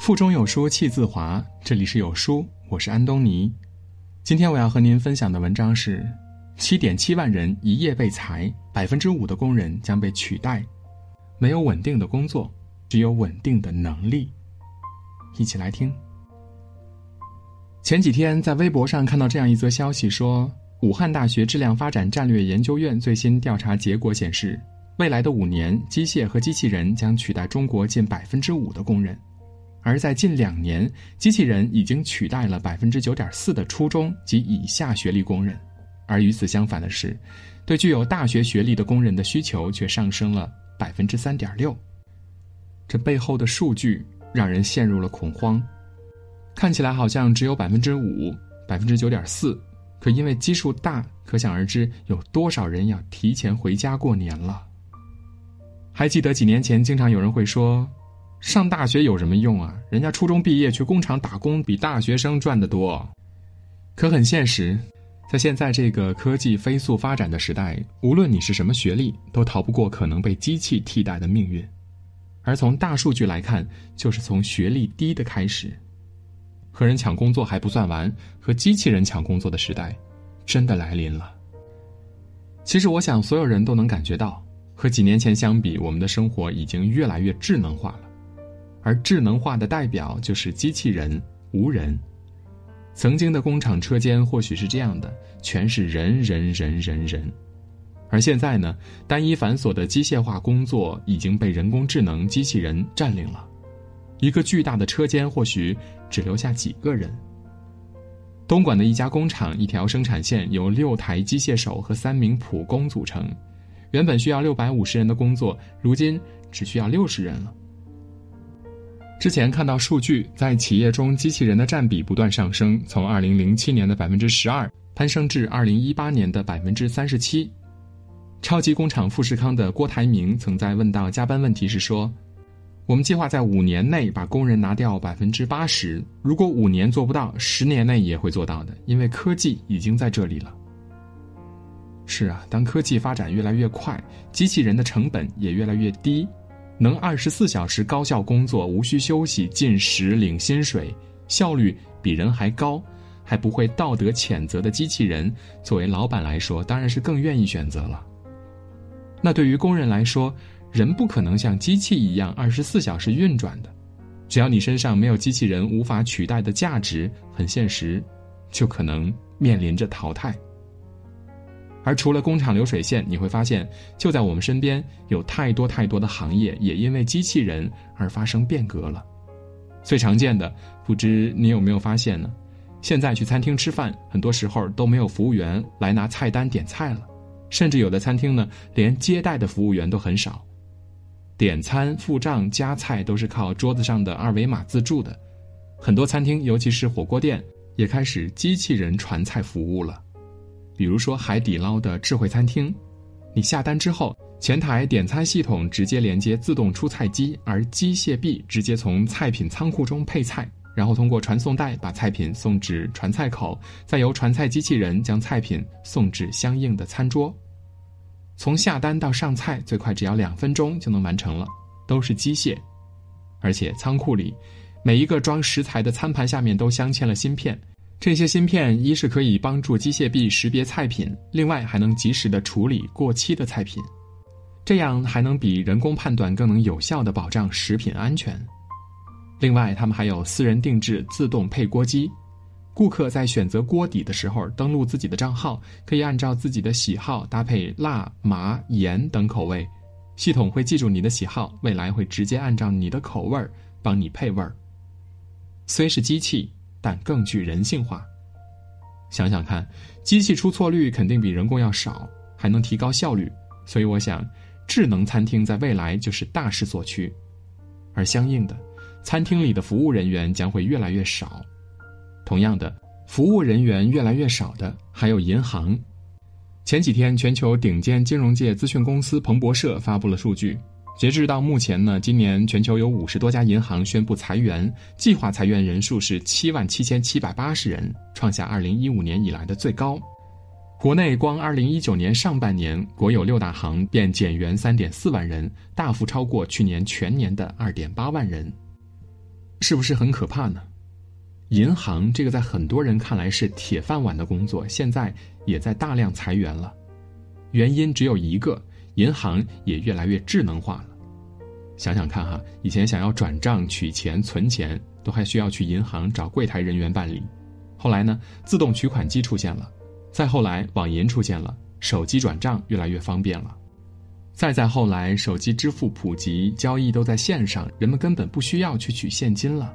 腹中有书气自华，这里是有书，我是安东尼。今天我要和您分享的文章是：七点七万人一夜被裁，百分之五的工人将被取代。没有稳定的工作，只有稳定的能力。一起来听。前几天在微博上看到这样一则消息，说武汉大学质量发展战略研究院最新调查结果显示，未来的五年，机械和机器人将取代中国近百分之五的工人。而在近两年，机器人已经取代了百分之九点四的初中及以下学历工人，而与此相反的是，对具有大学学历的工人的需求却上升了百分之三点六。这背后的数据让人陷入了恐慌，看起来好像只有百分之五、百分之九点四，可因为基数大，可想而知有多少人要提前回家过年了。还记得几年前，经常有人会说。上大学有什么用啊？人家初中毕业去工厂打工，比大学生赚得多。可很现实，在现在这个科技飞速发展的时代，无论你是什么学历，都逃不过可能被机器替代的命运。而从大数据来看，就是从学历低的开始，和人抢工作还不算完，和机器人抢工作的时代，真的来临了。其实，我想所有人都能感觉到，和几年前相比，我们的生活已经越来越智能化了。而智能化的代表就是机器人、无人。曾经的工厂车间或许是这样的，全是人人人人人。而现在呢，单一繁琐的机械化工作已经被人工智能机器人占领了。一个巨大的车间或许只留下几个人。东莞的一家工厂，一条生产线由六台机械手和三名普工组成，原本需要六百五十人的工作，如今只需要六十人了。之前看到数据，在企业中机器人的占比不断上升，从二零零七年的百分之十二攀升至二零一八年的百分之三十七。超级工厂富士康的郭台铭曾在问到加班问题时说：“我们计划在五年内把工人拿掉百分之八十，如果五年做不到，十年内也会做到的，因为科技已经在这里了。”是啊，当科技发展越来越快，机器人的成本也越来越低。能二十四小时高效工作，无需休息，进食领薪水，效率比人还高，还不会道德谴责的机器人，作为老板来说，当然是更愿意选择了。那对于工人来说，人不可能像机器一样二十四小时运转的，只要你身上没有机器人无法取代的价值，很现实，就可能面临着淘汰。而除了工厂流水线，你会发现，就在我们身边，有太多太多的行业也因为机器人而发生变革了。最常见的，不知你有没有发现呢？现在去餐厅吃饭，很多时候都没有服务员来拿菜单点菜了，甚至有的餐厅呢，连接待的服务员都很少，点餐、付账、夹菜都是靠桌子上的二维码自助的。很多餐厅，尤其是火锅店，也开始机器人传菜服务了。比如说海底捞的智慧餐厅，你下单之后，前台点餐系统直接连接自动出菜机，而机械臂直接从菜品仓库中配菜，然后通过传送带把菜品送至传菜口，再由传菜机器人将菜品送至相应的餐桌。从下单到上菜最快只要两分钟就能完成了，都是机械，而且仓库里每一个装食材的餐盘下面都镶嵌了芯片。这些芯片一是可以帮助机械臂识别菜品，另外还能及时的处理过期的菜品，这样还能比人工判断更能有效的保障食品安全。另外，他们还有私人定制自动配锅机，顾客在选择锅底的时候，登录自己的账号，可以按照自己的喜好搭配辣、麻、盐等口味，系统会记住你的喜好，未来会直接按照你的口味儿帮你配味儿。虽是机器。但更具人性化。想想看，机器出错率肯定比人工要少，还能提高效率，所以我想，智能餐厅在未来就是大势所趋。而相应的，餐厅里的服务人员将会越来越少。同样的，服务人员越来越少的还有银行。前几天，全球顶尖金融界资讯公司彭博社发布了数据。截至到目前呢，今年全球有五十多家银行宣布裁员，计划裁员人数是七万七千七百八十人，创下二零一五年以来的最高。国内光二零一九年上半年，国有六大行便减员三点四万人，大幅超过去年全年的二点八万人。是不是很可怕呢？银行这个在很多人看来是铁饭碗的工作，现在也在大量裁员了。原因只有一个，银行也越来越智能化了。想想看哈，以前想要转账、取钱、存钱，都还需要去银行找柜台人员办理。后来呢，自动取款机出现了，再后来网银出现了，手机转账越来越方便了。再再后来，手机支付普及，交易都在线上，人们根本不需要去取现金了。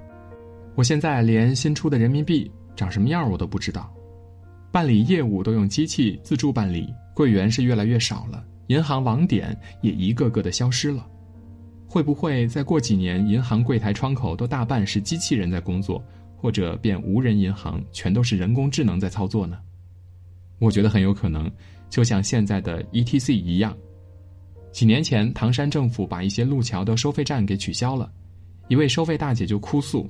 我现在连新出的人民币长什么样我都不知道，办理业务都用机器自助办理。柜员是越来越少了，银行网点也一个个的消失了。会不会再过几年，银行柜台窗口都大半是机器人在工作，或者变无人银行，全都是人工智能在操作呢？我觉得很有可能，就像现在的 ETC 一样。几年前，唐山政府把一些路桥的收费站给取消了，一位收费大姐就哭诉。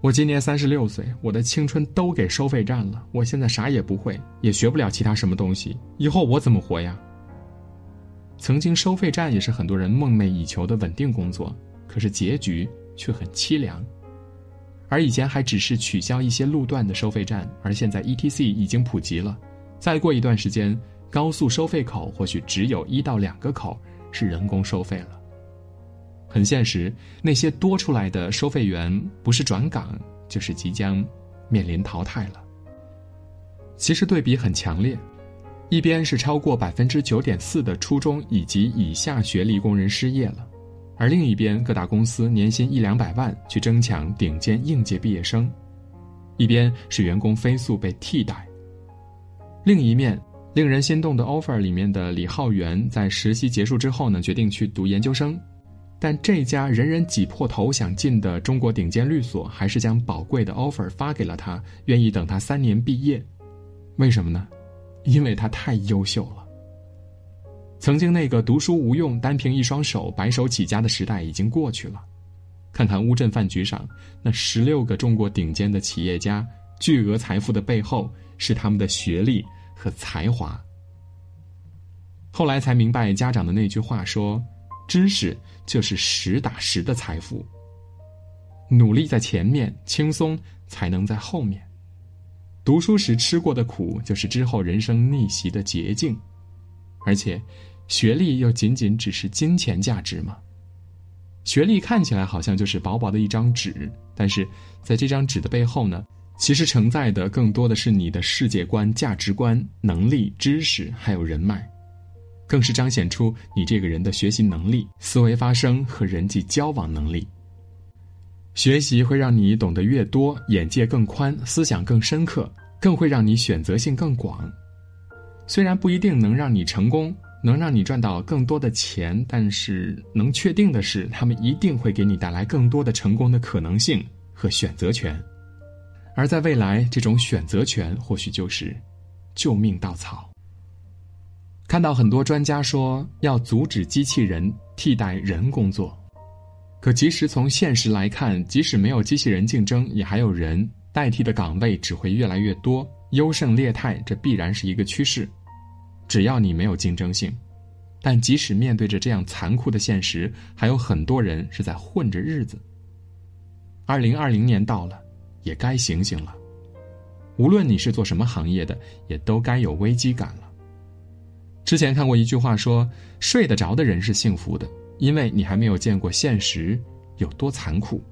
我今年三十六岁，我的青春都给收费站了。我现在啥也不会，也学不了其他什么东西，以后我怎么活呀？曾经收费站也是很多人梦寐以求的稳定工作，可是结局却很凄凉。而以前还只是取消一些路段的收费站，而现在 ETC 已经普及了。再过一段时间，高速收费口或许只有一到两个口是人工收费了。很现实，那些多出来的收费员不是转岗，就是即将面临淘汰了。其实对比很强烈，一边是超过百分之九点四的初中以及以下学历工人失业了，而另一边各大公司年薪一两百万去争抢顶尖应届毕业生，一边是员工飞速被替代。另一面，令人心动的 offer 里面的李浩源在实习结束之后呢，决定去读研究生。但这家人人挤破头想进的中国顶尖律所，还是将宝贵的 offer 发给了他，愿意等他三年毕业。为什么呢？因为他太优秀了。曾经那个读书无用、单凭一双手白手起家的时代已经过去了。看看乌镇饭局上那十六个中国顶尖的企业家，巨额财富的背后是他们的学历和才华。后来才明白家长的那句话说。知识就是实打实的财富。努力在前面，轻松才能在后面。读书时吃过的苦，就是之后人生逆袭的捷径。而且，学历又仅仅只是金钱价值吗？学历看起来好像就是薄薄的一张纸，但是在这张纸的背后呢，其实承载的更多的是你的世界观、价值观、能力、知识，还有人脉。更是彰显出你这个人的学习能力、思维发生和人际交往能力。学习会让你懂得越多，眼界更宽，思想更深刻，更会让你选择性更广。虽然不一定能让你成功，能让你赚到更多的钱，但是能确定的是，他们一定会给你带来更多的成功的可能性和选择权。而在未来，这种选择权或许就是救命稻草。看到很多专家说要阻止机器人替代人工作，可即使从现实来看，即使没有机器人竞争，也还有人代替的岗位只会越来越多，优胜劣汰，这必然是一个趋势。只要你没有竞争性，但即使面对着这样残酷的现实，还有很多人是在混着日子。二零二零年到了，也该醒醒了。无论你是做什么行业的，也都该有危机感了。之前看过一句话说：“睡得着的人是幸福的，因为你还没有见过现实有多残酷。”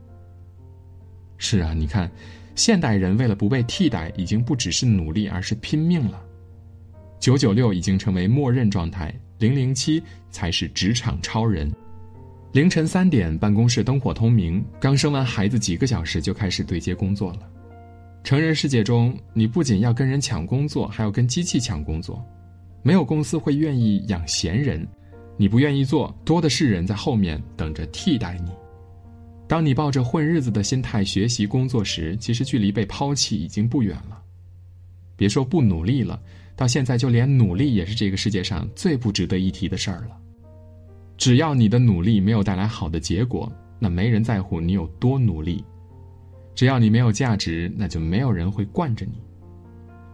是啊，你看，现代人为了不被替代，已经不只是努力，而是拼命了。九九六已经成为默认状态，零零七才是职场超人。凌晨三点，办公室灯火通明，刚生完孩子几个小时就开始对接工作了。成人世界中，你不仅要跟人抢工作，还要跟机器抢工作。没有公司会愿意养闲人，你不愿意做，多的是人在后面等着替代你。当你抱着混日子的心态学习工作时，其实距离被抛弃已经不远了。别说不努力了，到现在就连努力也是这个世界上最不值得一提的事儿了。只要你的努力没有带来好的结果，那没人在乎你有多努力。只要你没有价值，那就没有人会惯着你。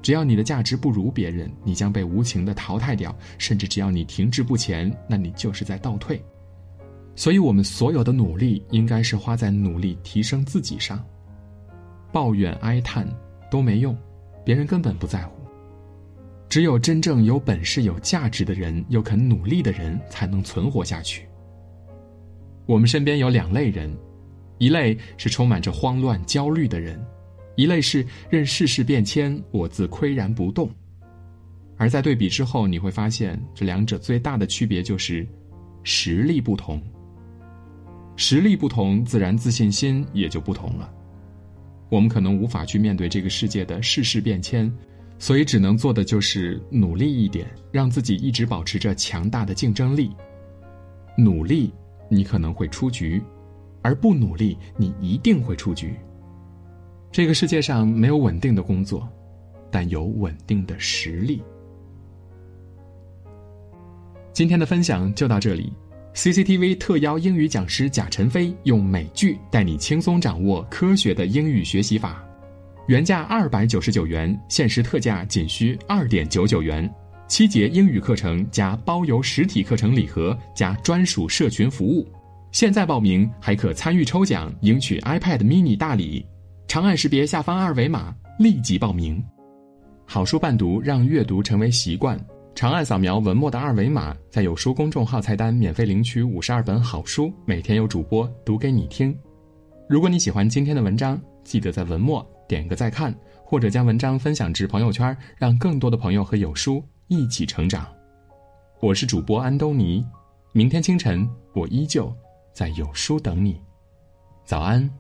只要你的价值不如别人，你将被无情的淘汰掉；甚至只要你停滞不前，那你就是在倒退。所以我们所有的努力应该是花在努力提升自己上。抱怨哀叹都没用，别人根本不在乎。只有真正有本事、有价值的人，又肯努力的人，才能存活下去。我们身边有两类人，一类是充满着慌乱、焦虑的人，一类是任世事变迁，我自岿然不动。而在对比之后，你会发现这两者最大的区别就是实力不同。实力不同，自然自信心也就不同了。我们可能无法去面对这个世界的世事变迁，所以只能做的就是努力一点，让自己一直保持着强大的竞争力。努力，你可能会出局；而不努力，你一定会出局。这个世界上没有稳定的工作，但有稳定的实力。今天的分享就到这里。CCTV 特邀英语讲师贾晨飞用美剧带你轻松掌握科学的英语学习法，原价二百九十九元，限时特价仅需二点九九元。七节英语课程加包邮实体课程礼盒加专属社群服务，现在报名还可参与抽奖，赢取 iPad mini 大礼。长按识别下方二维码，立即报名。好书伴读，让阅读成为习惯。长按扫描文末的二维码，在有书公众号菜单免费领取五十二本好书，每天有主播读给你听。如果你喜欢今天的文章，记得在文末点个再看，或者将文章分享至朋友圈，让更多的朋友和有书一起成长。我是主播安东尼，明天清晨我依旧在有书等你。早安。